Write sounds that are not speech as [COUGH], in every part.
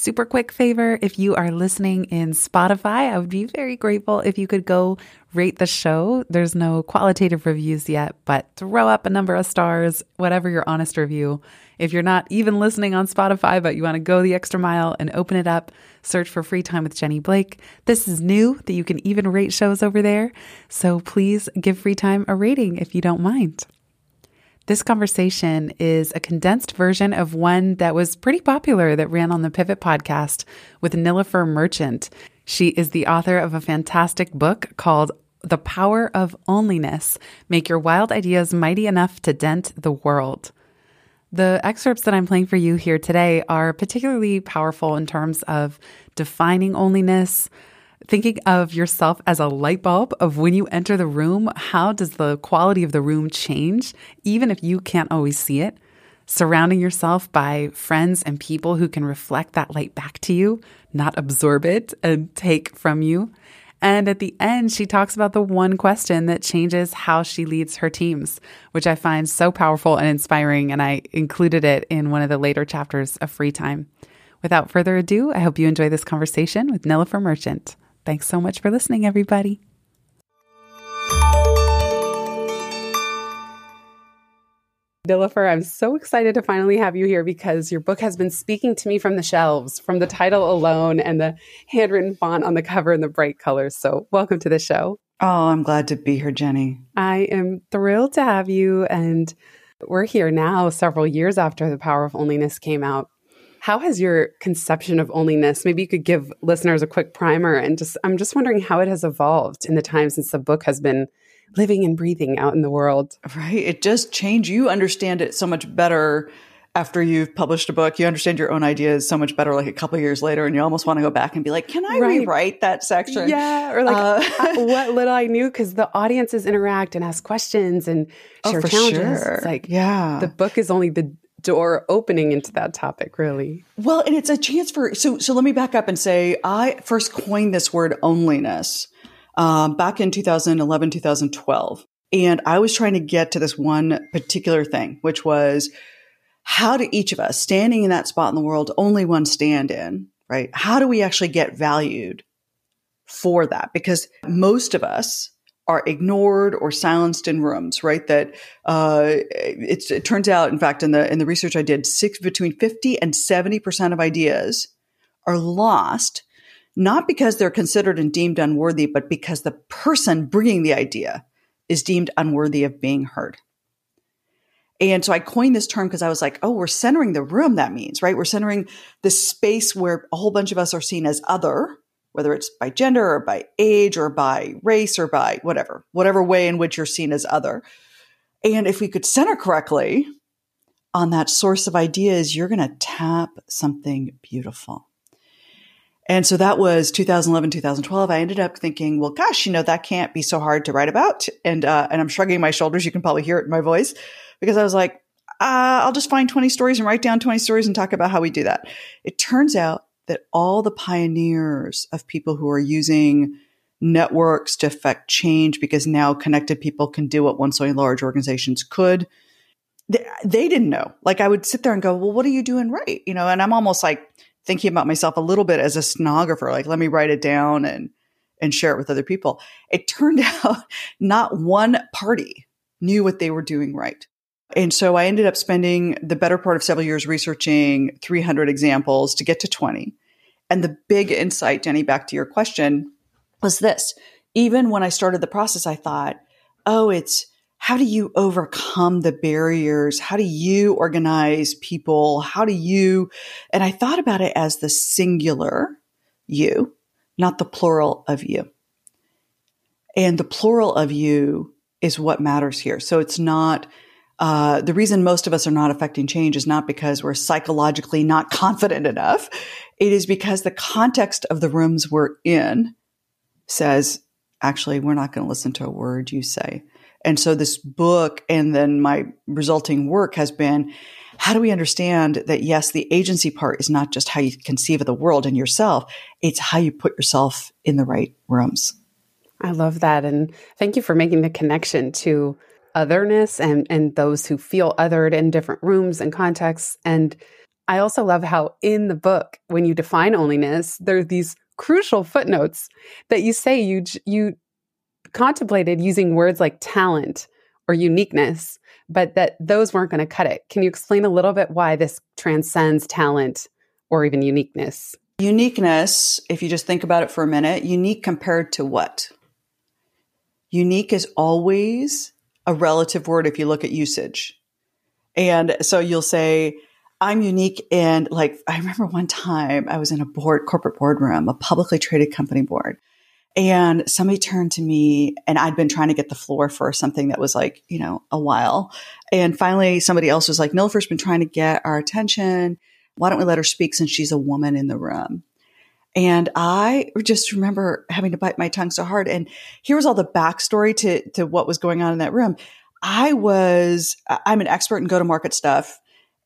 Super quick favor if you are listening in Spotify, I would be very grateful if you could go rate the show. There's no qualitative reviews yet, but throw up a number of stars, whatever your honest review. If you're not even listening on Spotify, but you want to go the extra mile and open it up, search for Free Time with Jenny Blake. This is new that you can even rate shows over there. So please give Free Time a rating if you don't mind. This conversation is a condensed version of one that was pretty popular that ran on the Pivot podcast with Nilofer Merchant. She is the author of a fantastic book called The Power of Onlyness Make Your Wild Ideas Mighty Enough to Dent the World. The excerpts that I'm playing for you here today are particularly powerful in terms of defining onlyness, thinking of yourself as a light bulb of when you enter the room, how does the quality of the room change, even if you can't always see it? Surrounding yourself by friends and people who can reflect that light back to you, not absorb it and take from you. And at the end, she talks about the one question that changes how she leads her teams, which I find so powerful and inspiring. And I included it in one of the later chapters of Free Time. Without further ado, I hope you enjoy this conversation with Nilofer Merchant. Thanks so much for listening, everybody. Nilofer, I'm so excited to finally have you here because your book has been speaking to me from the shelves, from the title alone and the handwritten font on the cover and the bright colors. So, welcome to the show. Oh, I'm glad to be here, Jenny. I am thrilled to have you. And we're here now, several years after The Power of Onlyness came out. How has your conception of onlyness, maybe you could give listeners a quick primer and just, I'm just wondering how it has evolved in the time since the book has been living and breathing out in the world. Right. It just changed. You understand it so much better after you've published a book. You understand your own ideas so much better like a couple years later and you almost want to go back and be like, can I right. rewrite that section? Yeah. Or like uh, what little I knew because the audiences interact and ask questions and oh, share oh, challenges. Sure. It's like, yeah, the book is only the door opening into that topic really. Well and it's a chance for so so let me back up and say i first coined this word onlyness um, back in 2011 2012 and i was trying to get to this one particular thing which was how do each of us standing in that spot in the world only one stand in right? How do we actually get valued for that? Because most of us are ignored or silenced in rooms, right? That uh, it turns out, in fact, in the in the research I did, six between fifty and seventy percent of ideas are lost, not because they're considered and deemed unworthy, but because the person bringing the idea is deemed unworthy of being heard. And so I coined this term because I was like, oh, we're centering the room. That means, right? We're centering the space where a whole bunch of us are seen as other whether it's by gender or by age or by race or by whatever, whatever way in which you're seen as other. And if we could center correctly on that source of ideas, you're going to tap something beautiful. And so that was 2011, 2012. I ended up thinking, well, gosh, you know, that can't be so hard to write about. And, uh, and I'm shrugging my shoulders. You can probably hear it in my voice because I was like, uh, I'll just find 20 stories and write down 20 stories and talk about how we do that. It turns out that all the pioneers of people who are using networks to affect change because now connected people can do what once only large organizations could they, they didn't know. Like i would sit there and go well what are you doing right? You know and i'm almost like thinking about myself a little bit as a stenographer like let me write it down and and share it with other people. It turned [LAUGHS] out not one party knew what they were doing right and so I ended up spending the better part of several years researching 300 examples to get to 20. And the big insight, Jenny, back to your question, was this. Even when I started the process, I thought, oh, it's how do you overcome the barriers? How do you organize people? How do you? And I thought about it as the singular you, not the plural of you. And the plural of you is what matters here. So it's not uh, the reason most of us are not affecting change is not because we're psychologically not [LAUGHS] confident enough. It is because the context of the rooms we're in says, actually, we're not going to listen to a word you say. And so this book and then my resulting work has been how do we understand that yes, the agency part is not just how you conceive of the world and yourself, it's how you put yourself in the right rooms. I love that. And thank you for making the connection to otherness and, and those who feel othered in different rooms and contexts. And I also love how in the book, when you define onlyness, there are these crucial footnotes that you say you you contemplated using words like talent or uniqueness, but that those weren't going to cut it. Can you explain a little bit why this transcends talent or even uniqueness? Uniqueness, if you just think about it for a minute, unique compared to what? Unique is always a relative word if you look at usage. And so you'll say, I'm unique and like I remember one time I was in a board corporate boardroom, a publicly traded company board. And somebody turned to me and I'd been trying to get the floor for something that was like, you know, a while. And finally somebody else was like, Nilofer's been trying to get our attention. Why don't we let her speak since she's a woman in the room? And I just remember having to bite my tongue so hard. And here was all the backstory to, to what was going on in that room. I was, I'm an expert in go to market stuff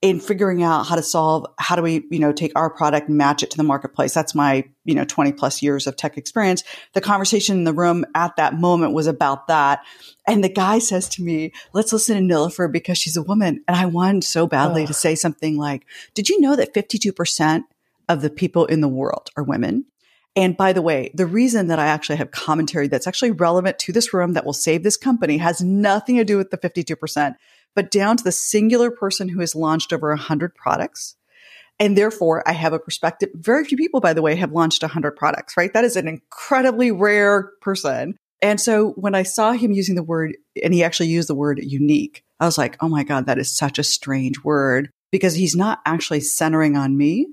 in figuring out how to solve how do we you know take our product and match it to the marketplace that's my you know 20 plus years of tech experience the conversation in the room at that moment was about that and the guy says to me let's listen to Nilofer because she's a woman and i wanted so badly Ugh. to say something like did you know that 52% of the people in the world are women and by the way, the reason that I actually have commentary that's actually relevant to this room that will save this company has nothing to do with the 52% but down to the singular person who has launched over 100 products. And therefore, I have a perspective. Very few people, by the way, have launched 100 products, right? That is an incredibly rare person. And so when I saw him using the word, and he actually used the word unique, I was like, oh my God, that is such a strange word because he's not actually centering on me.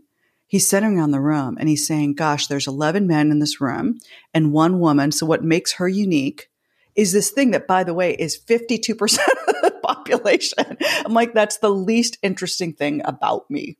He's centering on the room and he's saying, gosh, there's 11 men in this room and one woman. So what makes her unique is this thing that, by the way, is 52% [LAUGHS] of the population. I'm like, that's the least interesting thing about me.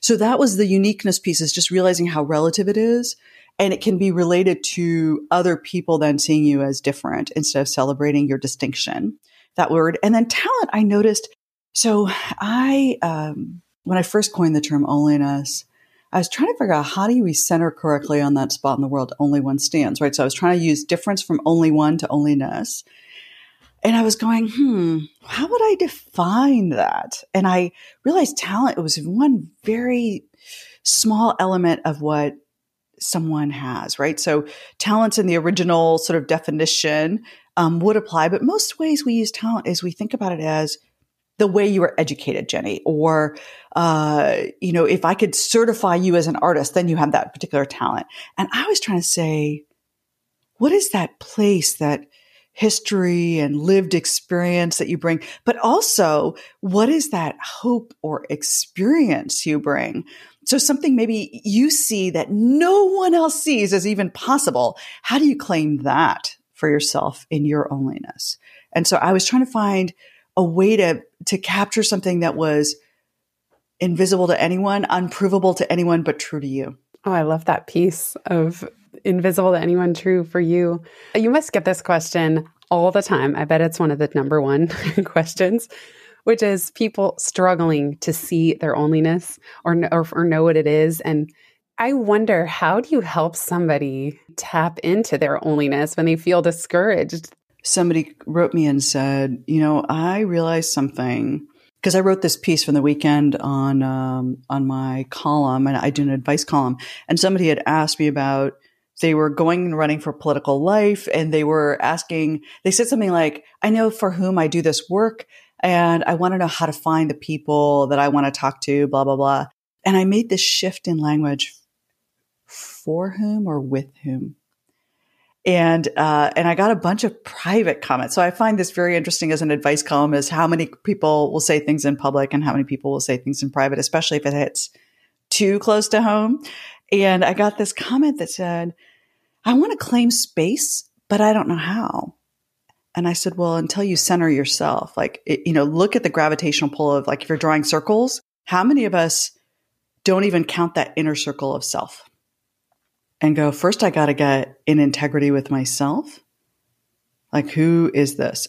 So that was the uniqueness piece is just realizing how relative it is. And it can be related to other people then seeing you as different instead of celebrating your distinction. That word. And then talent, I noticed. So I, um, when I first coined the term onlyness, I was trying to figure out how do we center correctly on that spot in the world only one stands, right? So I was trying to use difference from only one to onlyness. And I was going, hmm, how would I define that? And I realized talent was one very small element of what someone has, right? So talents in the original sort of definition um, would apply, but most ways we use talent is we think about it as the way you were educated, Jenny, or, uh, you know, if I could certify you as an artist, then you have that particular talent. And I was trying to say, what is that place, that history and lived experience that you bring? But also, what is that hope or experience you bring? So something maybe you see that no one else sees as even possible. How do you claim that for yourself in your onlyness? And so I was trying to find a way to to capture something that was invisible to anyone, unprovable to anyone, but true to you. Oh, I love that piece of invisible to anyone, true for you. You must get this question all the time. I bet it's one of the number one [LAUGHS] questions, which is people struggling to see their onlyness or, or, or know what it is. And I wonder, how do you help somebody tap into their onlyness when they feel discouraged? Somebody wrote me and said, you know, I realized something because I wrote this piece from the weekend on um, on my column, and I do an advice column, and somebody had asked me about they were going and running for political life, and they were asking. They said something like, "I know for whom I do this work, and I want to know how to find the people that I want to talk to." Blah blah blah. And I made this shift in language for whom or with whom and uh, and I got a bunch of private comments. So I find this very interesting as an advice column is how many people will say things in public and how many people will say things in private, especially if it hits too close to home. And I got this comment that said, "I want to claim space, but I don't know how." And I said, well, until you center yourself, like, it, you know, look at the gravitational pull of like, if you're drawing circles, how many of us don't even count that inner circle of self and go, first, I got to get in integrity with myself. Like, who is this?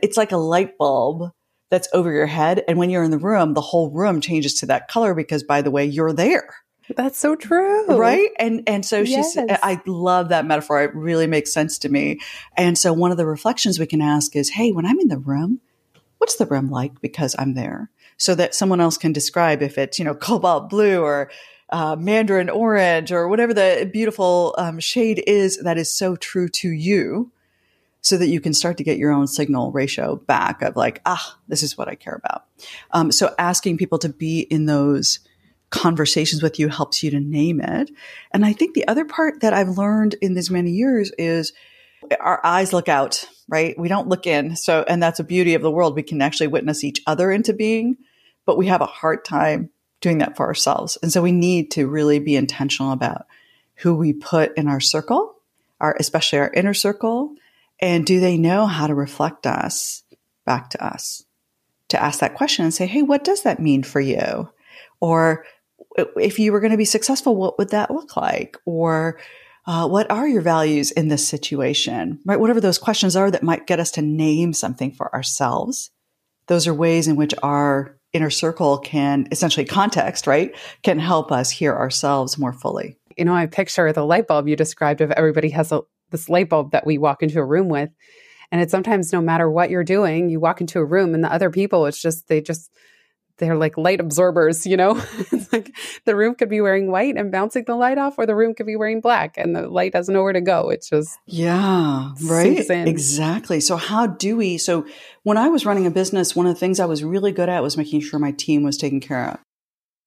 It's like a light bulb that's over your head. And when you're in the room, the whole room changes to that color because, by the way, you're there. That's so true. Right. And, and so Yes. she's, I love that metaphor. It really makes sense to me. And so one of the reflections we can ask is, Hey, when I'm in the room, what's the room like? Because I'm there so that someone else can describe if it's, you know, [LAUGHS] cobalt blue or, uh, mandarin orange or whatever the beautiful um, shade is that is so true to you so that you can start to get your own signal ratio back of like, ah, this is what I care about. Um, so asking people to be in those conversations with you helps you to name it. And I think the other part that I've learned in these many years is our eyes look out, right? We don't look in. So, and that's a beauty of the world. We can actually witness each other into being, but we have a hard time doing that for ourselves. And so we need to really be intentional about who we put in our circle, our, especially our inner circle. And do they know how to reflect us back to us? To ask that question and say, Hey, what does that mean for you? Or if you were going to be successful, what would that look like? Or uh, what are your values in this situation? Right? Whatever those questions are that might get us to name something for ourselves. Those are ways in which our inner circle can essentially context, right? Can help us hear ourselves more fully. You know, I picture the light bulb you described of everybody has a, this light bulb that we walk into a room with. And it's sometimes no matter what you're doing, you walk into a room and the other people, it's just, they just, they're like light absorbers, you know? [LAUGHS] it's like the room could be wearing white and bouncing the light off, or the room could be wearing black and the light has nowhere to go. It's just, Yeah, right. Exactly. So, how do we? So, when I was running a business, one of the things I was really good at was making sure my team was taken care of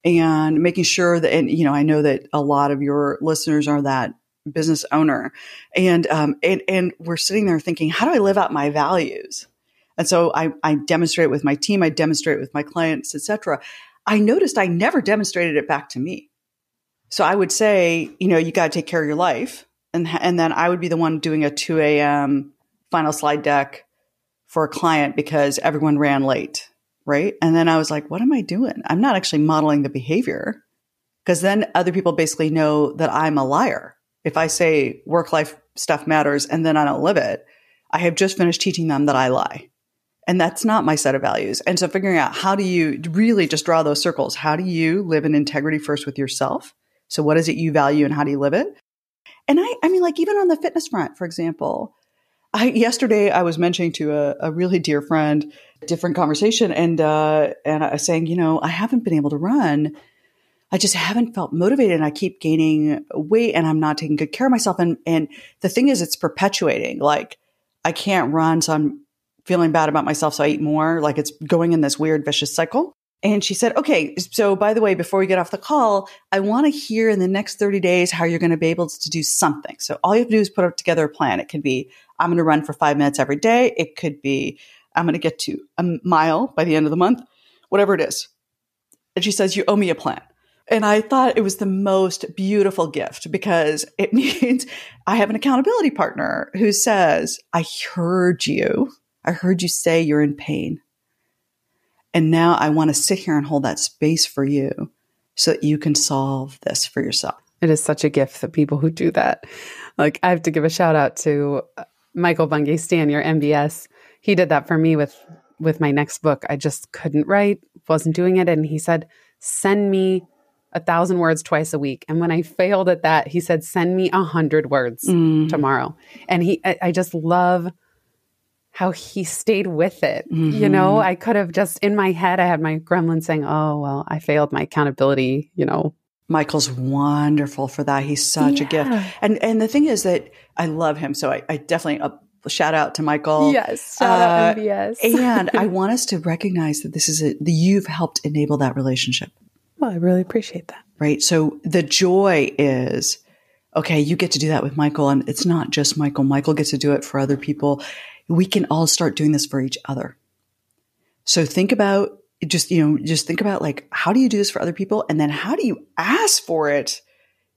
and making sure that, and, you know, I know that a lot of your listeners are that business owner and, um, and, and we're sitting there thinking, how do I live out my values? And so I, I demonstrate it with my team, I demonstrate it with my clients, etc. I noticed I never demonstrated it back to me. So I would say, you know, you got to take care of your life. And, and then I would be the one doing a 2 a.m. final slide deck for a client because everyone ran late. Right. And then I was like, what am I doing? I'm not actually modeling the behavior because then other people basically know that I'm a liar. If I say work life stuff matters and then I don't live it, I have just finished teaching them that I lie. And that's not my set of values. And so figuring out how do you really just draw those circles? How do you live in integrity first with yourself? So what is it you value and how do you live it? And I, I mean, like even on the fitness front, for example, I, yesterday I was mentioning to a, a really dear friend, different conversation and, uh, and I was saying, you know, I haven't been able to run. I just haven't felt motivated and I keep gaining weight and I'm not taking good care of myself. And, and the thing is, it's perpetuating. Like I can't run. So I'm feeling bad about myself. So I eat more. Like it's going in this weird vicious cycle. And she said, okay, so by the way, before we get off the call, I want to hear in the next 30 days how you're going to be able to do something. So all you have to do is put together a plan. It could be, I'm going to run for five minutes every day. It could be, I'm going to get to a mile by the end of the month, whatever it is. And she says, you owe me a plan. And I thought it was the most beautiful gift because it [LAUGHS] means I have an accountability partner who says, I heard you. I heard you say you're in pain. And now I want to sit here and hold that space for you so that you can solve this for yourself. it is such a gift that people who do that. Like I have to give a shout out to uh, Michael Bungay Stanier, your MBS. He did that for me with with my next book. I just couldn't write, wasn't doing it, and he said, "Send me a thousand words twice a week." And when I failed at that, he said, "Send me a hundred words tomorrow." And he, I, I just love how he stayed with it. You know, I could have just in my head, I had my gremlin saying, "Oh well, I failed my accountability." You know, Michael's wonderful for that. He's such a gift. And and the thing is that I love him. So I, I definitely uh, shout out to Michael. yes, shout out Uh, MBS. and I [LAUGHS] want us to recognize that this is a, that you've helped enable that relationship. well, I really appreciate that. right? So the joy is, okay, you get to do that with Michael, and it's not just Michael. Michael gets to do it for other people. We can all start doing this for each other. So think about just, you know, just think about like, how do you do this for other people? And then how do you ask for it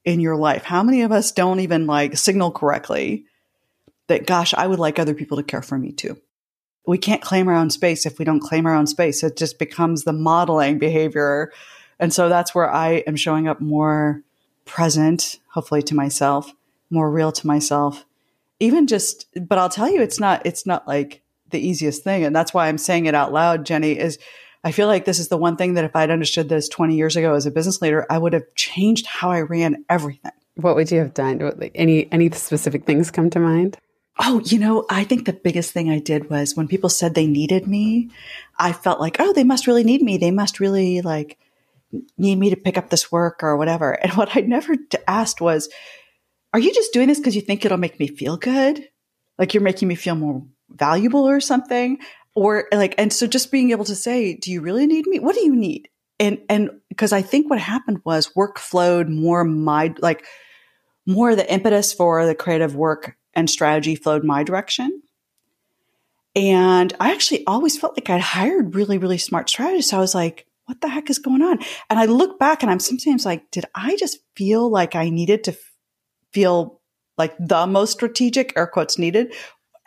in your life? How many of us don't even like signal correctly? that, gosh, I would like other people to care for me too. We can't claim our own space if we don't claim our own space. It just becomes the modeling behavior. And so that's where I am showing up more present, hopefully to myself, more real to myself. Even just, but I'll tell you, it's not, it's not like the easiest thing. And that's why I'm saying it out loud, Jenny, is I feel like this is the one thing that if I'd understood this 20 years ago as a business leader, I would have changed how I ran everything. What would you have done? Any any specific things come to mind? Oh, you know, I think the biggest thing I did was when people said they needed me, I felt like, oh, they must really need me. They must really like need me to pick up this work or whatever. And [LAUGHS] what I never asked was, are you just doing this because you think it'll make me feel good? Like you're making me feel more valuable or something? Or like, and so just being able to say, do you really need me? What do you need? And, and because I think what happened was work flowed more my, like, more the impetus for the creative work and strategy flowed my direction. And I actually always felt like I'd hired really, really smart strategists. So I was like, what the heck is going on? And I look back and I'm sometimes like, did I just feel like I needed to feel like the most strategic, air quotes needed?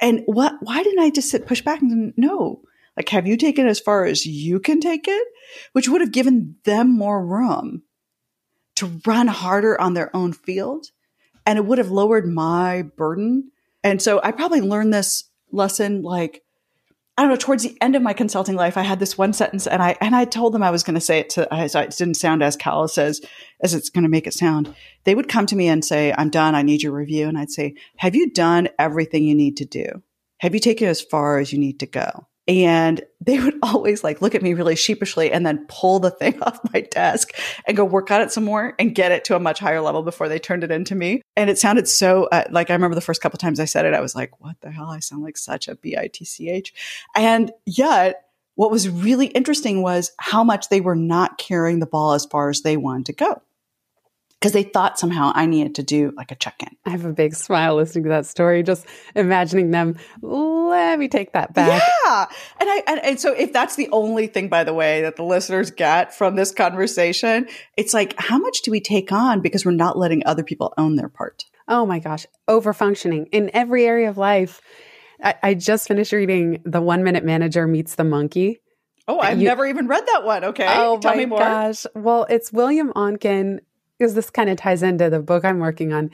And what, why didn't I just sit, push back and no? Like, have you taken as far as you can take it? Which would have given them more room to run harder on their own field and it would have lowered my burden. And so I probably learned this lesson like, I don't know, towards the end of my consulting life, I had this one sentence and I, and I told them I was going to say it to, it didn't sound as callous as, as it's going to make it sound. They would come to me and say, I'm done. I need your review. And I'd say, have you done everything you need to do? Have you taken as far as you need to go? And they would [LAUGHS] always like look at me really sheepishly and then pull the thing [LAUGHS] off my desk and go work on it some more and get it to a much higher level before they turned it into me. And it sounded so uh, like I remember the first couple times I said it, I was like, what the hell? I sound like such a bitch. And yet, what was really interesting was how much they were not carrying the ball as far as they wanted to go because they thought somehow I needed to do like a check in. I have a big smile listening to that story, just imagining them. Let me take that back. Yeah, and I and, and, so if that's the only thing, by the way, that the listeners get from this conversation, it's like how much do we take on because we're not letting other people own their part? Oh my gosh, over functioning in every area of life. I, I just finished reading The One Minute Manager Meets the Monkey. Oh, I've you, never even read that one. Okay. Oh Tell my gosh. Well, it's William Oncken because this kind of ties into the book I'm working on.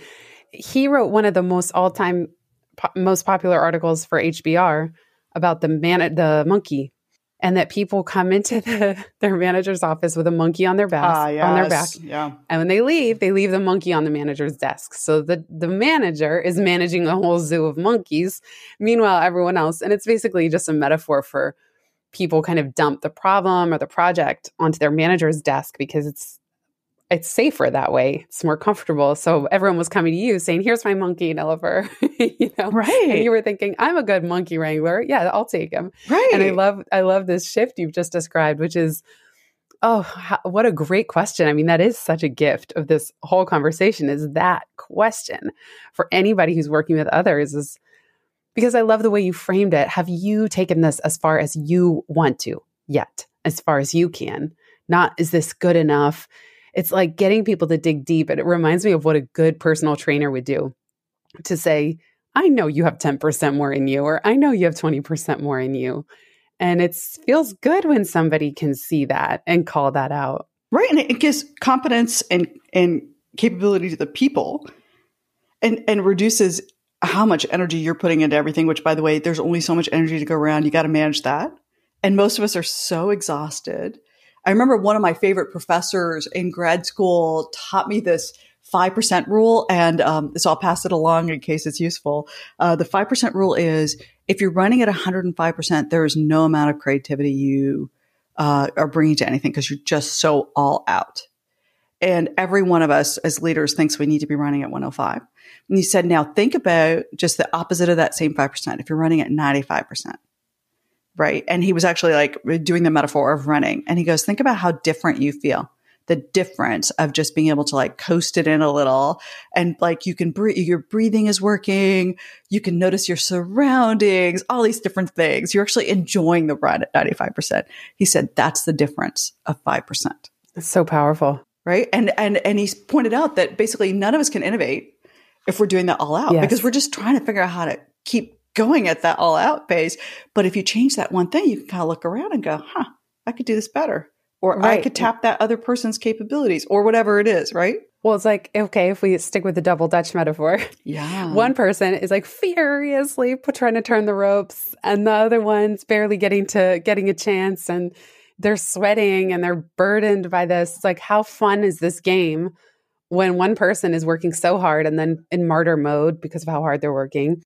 He wrote one of the most all time po- most popular articles for HBR about the man the monkey and that people come into the, [LAUGHS] their manager's office with a monkey on their back ah, yes. on their back yeah and when they leave they leave the monkey on the manager's desk so the the manager is managing a whole zoo of monkeys meanwhile everyone else and it's basically just a metaphor for people kind of dump the problem or the project onto their manager's desk because it's it's safer that way. It's more comfortable. So everyone was coming to you saying, "Here's my monkey, Nilofer." [LAUGHS] you know, right? And you were thinking, "I'm a good monkey wrangler. Yeah, I'll take him." Right. And I love, I love this shift you've just described, which is, oh, how, what a great question. I mean, that is such a gift of this whole conversation. Is that question for anybody who's working with others? Is because I love the way you framed it. Have you taken this as far as you want to yet? As far as you can? Not is this good enough? It's like getting people to dig deep. And it reminds me of what a good personal trainer would do to say, I know you have 10% more in you, or I know you have 20% more in you. And it feels good when somebody can see that and call that out. Right. And it gives confidence and, and capability to the people and, and reduces how much energy you're putting into everything, which by the way, there's only so much energy to go around. You got to manage that. And most of us are so exhausted I remember one of my favorite professors in grad school taught me this 5% rule. And um, so I'll pass it along in case it's useful. Uh, the 5% rule is if you're running at 105%, there is no amount of creativity you uh, are bringing to anything because you're just so all out. And every one of us as leaders thinks we need to be running at 105. And he said, now think about just the opposite of that same 5%. If you're running at 95%, right? And he was actually like doing the metaphor of running. And he goes, think about how different you feel. The difference of just being able to like coast it in a little and like you can breathe, your breathing is working. You can notice your surroundings, all these different things. You're actually enjoying the run at 95%. He said that's the difference of 5%. It's so powerful. Right. And, and, and he's pointed out that basically none of us can innovate if we're doing that all out yes. because we're just trying to figure out how to keep going at that all out pace. But if you change that one thing, you can kind of look around and go, huh, I could do this better. Or right. I could tap that other person's capabilities or whatever it is, right? Well, it's like, okay, if we stick with the double Dutch metaphor, yeah. one person is like furiously trying to turn the ropes and the other one's barely getting to getting a chance and they're sweating and they're burdened by this. It's like, how fun is this game when one person is working so hard and then in martyr mode because of how hard they're working?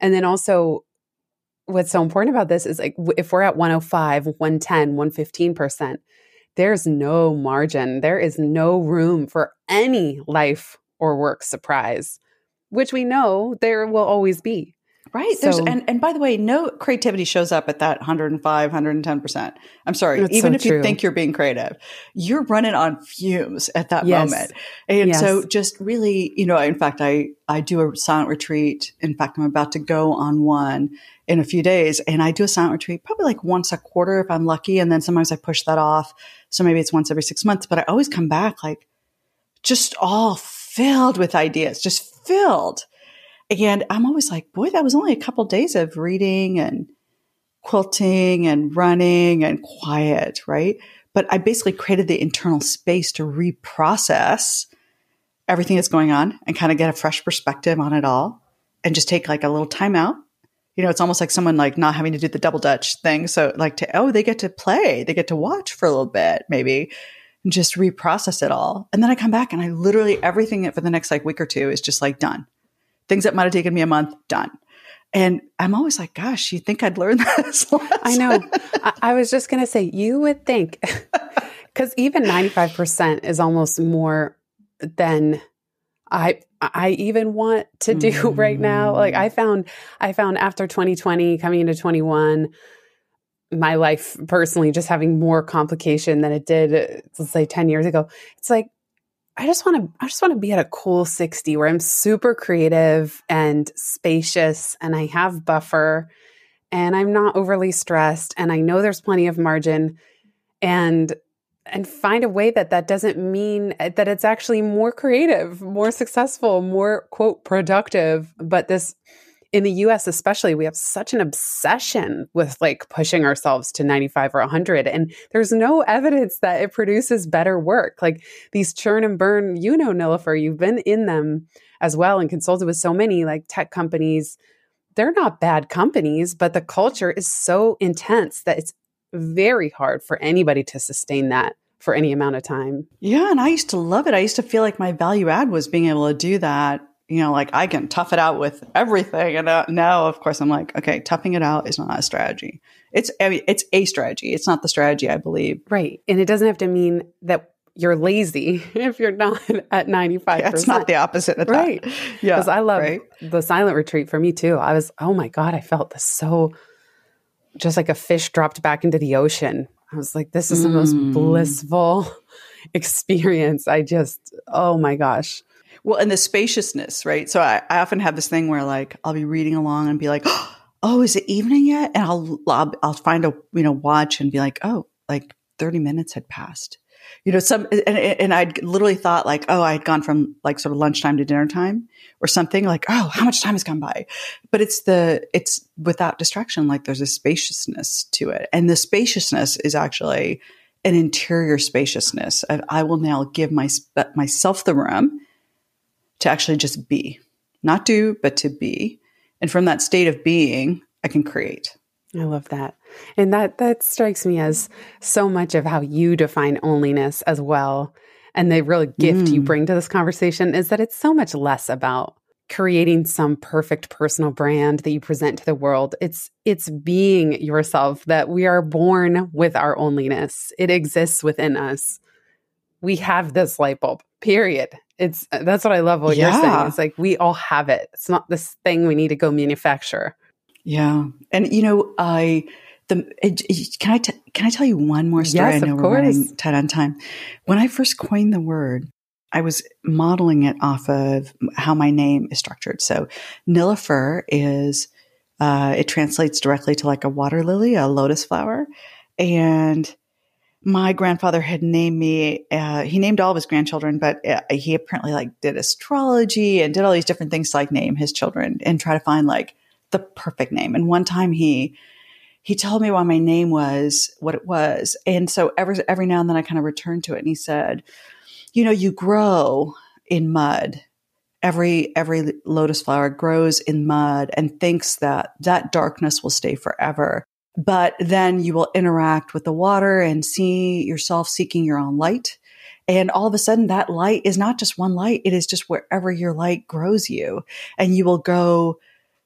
And then also, what's so important about this is like, if we're at 105, 110, 115%, there's no margin. There is no room for any life or work surprise, which we know there will always be. Right. So, There's and, and by the way, no creativity shows up at that 105, 110%. I'm sorry. Even so if true. you think you're being creative, you're running on fumes at that yes. moment. And yes. so just really, you know, in fact, I, I do a silent retreat. In fact, I'm about to go on one in a few days and I do a silent retreat probably like once a quarter if I'm lucky. And then sometimes I push that off. So maybe it's once every six months, but I always come back like just all filled with ideas, just filled. And I'm always like, boy, that was only a couple days of reading and quilting and running and quiet, right? But I basically created the internal space to reprocess everything that's going on and kind of get a fresh perspective on it all and just take like a little time out. You know, it's almost like someone like not having to do the double dutch thing. So like to, oh, they get to play, they get to watch for a little bit, maybe and just reprocess it all. And then I come back and I literally everything for the next like week or two is just like done things that might have taken me a month, done. And I'm always like, gosh, you think I'd learn [LAUGHS] this? [LAUGHS] I know. I, I was just going to say, you would think, [LAUGHS] because even 95% is almost more than I I even want to do mm. right now. Like I found I found after 2020 coming into 21 my life personally just having more complication than it did let's say 10 years ago. It's like I just want to I just want to be at a cool 60 where I'm super creative and spacious and I have buffer and I'm not overly stressed and I know there's plenty of margin and and find a way that that doesn't mean eh, that it's actually more creative, more successful, more quote productive, but this in the US especially we have such an obsession with like pushing ourselves to 95 or 100 and there's no evidence that it produces better work like these churn and burn you know Nilofer you've been in them as well and consulted with so many like tech companies they're not bad companies but the culture is so intense that it's very hard for anybody to sustain that for any amount of time. Yeah, and I used to love it. I used to feel like my value add was being able to do that you know, like I can tough it out with everything. And uh, now, of course, I'm like, okay, toughing it out is not a strategy. It's I mean, it's a strategy. It's not the strategy I believe. Right, and it doesn't have to mean that you're lazy [LAUGHS] if you're not at 95 yeah, it's not the opposite of right. that yeah because i love right? the silent retreat for me too i was oh my god i felt this so just like a fish dropped back into the ocean i was like this is the most mm. blissful [LAUGHS] experience i just oh my gosh well, and the spaciousness, right? So I, I often have this thing where like I'll be reading along and be like, [GASPS] oh, is it evening yet? And I'll, I'll, I'll find a, you know, watch and be like, oh, like 30 minutes had passed. You know, some, and, and I'd literally thought like, oh, I had gone from like sort of lunchtime to dinner time or something like, oh, how much time has gone by? But it's the, it's without distraction. Like there's a spaciousness to it. And the spaciousness is actually an interior spaciousness. I, I will now give my, myself the room to actually just be, not do, but to be. And from that state of being, I can create. I love that. And that that strikes me as so much of how you define onlyness as well. And the real gift mm. you bring to this conversation is that it's so much less about creating some perfect personal brand that you present to the world. It's it's being yourself that we are born with our onlyness. It exists within us. We have this light bulb. Period it's uh, that's what I love what yeah. you're saying. It's like we all have it. It's not this thing we need to go manufacture. Yeah, and you know, I the it, it, can I t- can I tell you one more story? Yes, I know of we're running tight on time. When I first coined the word, I was modeling it off of how my name is structured. So Nilofer is uh, it translates directly to like a water lily, a lotus flower, and my grandfather had named me uh, he named all of his grandchildren but uh, he apparently like did astrology and did all these different things to like name his children and try to find like the perfect name. And one time he, he told me why my name was what it was. And so every, every now and then I kind of returned to it and he said, you know, you grow in mud. Every, every lotus flower grows in mud and thinks that that darkness will stay forever. But then you will interact with the water and see yourself seeking your own light. And all of a sudden that light is not just one light. It is just wherever your light grows you and you will go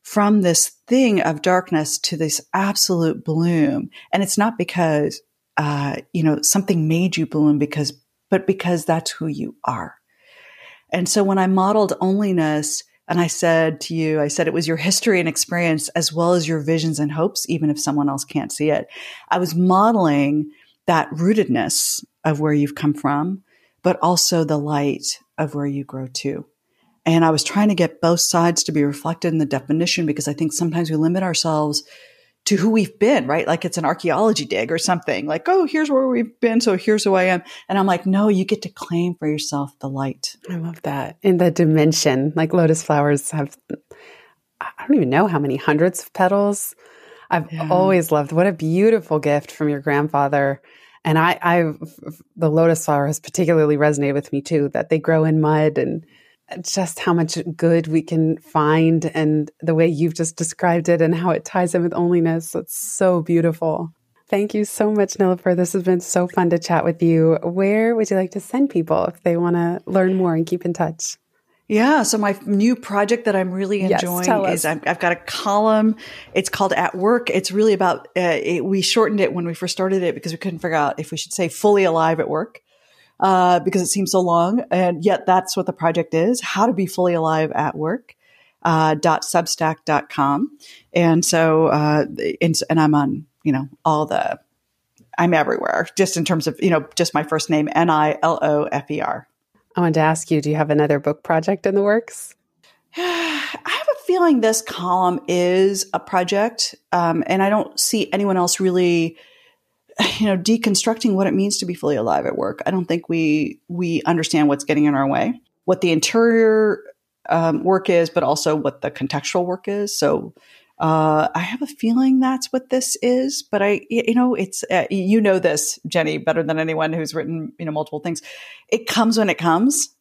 from this thing of darkness to this absolute bloom. And it's not because, uh, you know, something made you bloom because, but because that's who you are. And so when I modeled onlyness, and I said to you, I said it was your history and experience as well as your visions and hopes, even if someone else can't see it. I was modeling that rootedness of where you've come from, but also the light of where you grow to. And I was trying to get both sides to be reflected in the definition because I think sometimes we limit ourselves to who we've been, right? Like it's an archaeology dig or something like, oh, here's where we've been. So here's who I am. And I'm like, no, you get to claim for yourself the light. I love that. In the dimension, like lotus flowers have, I don't even know how many hundreds of petals. I've yeah. always loved what a beautiful gift from your grandfather. And I, I, the lotus flower has particularly resonated with me too, that they grow in mud and just how much good we can find and the way you've just described it and how it ties in with onlyness. It's so beautiful. Thank you so much, Nilofer. This has been so fun to chat with you. Where would you like to send people if they want to learn more and keep in touch? Yeah. So my new project that I'm really enjoying yes, is I've, I've, got a column. It's called At Work. It's really about, uh, it, we shortened it when we first started it because we couldn't figure out if we should say fully alive at work uh, because it seems so long. And yet that's what the project is how to be fully alive at work. Uh, dot substack.com. And so, uh, and, and I'm on, you know, all the, I'm everywhere just in terms of, you know, just my first name, N I L O F E R. I wanted to ask you, do you have another book project in the works? [SIGHS] I have a feeling this column is a project, um, and I don't see anyone else really [LAUGHS] you know, deconstructing what it means to be fully alive at work. I don't think we we understand what's getting in our way, what the interior um, work is, but also what the contextual work is. So uh, I have a feeling that's what this is, but I, you know, it's uh, you know this, Jenny, better than anyone who's written you know multiple things. It comes when it comes.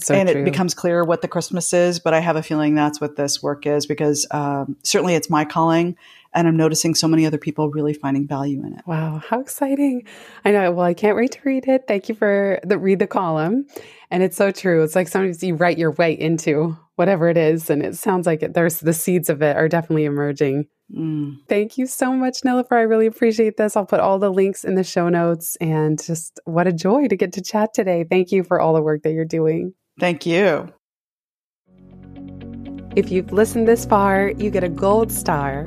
So and true. it becomes clear what the Christmas is, but I have a feeling that's what this work is because um, certainly it's my calling and I'm noticing so many other people really finding value in it. Wow, how exciting! I know. Well, I can't wait to read it. Thank you for the read the column, and it's so true. It's like sometimes you write your way into whatever it is, and it sounds like it, there's the seeds of it are definitely emerging. Mm. Thank you so much, Nilofer. I really appreciate this. I'll put all the links in the show notes, and just what a joy to get to chat today. Thank you for all the work that you're doing. Thank you. If you've listened this far, you get a gold star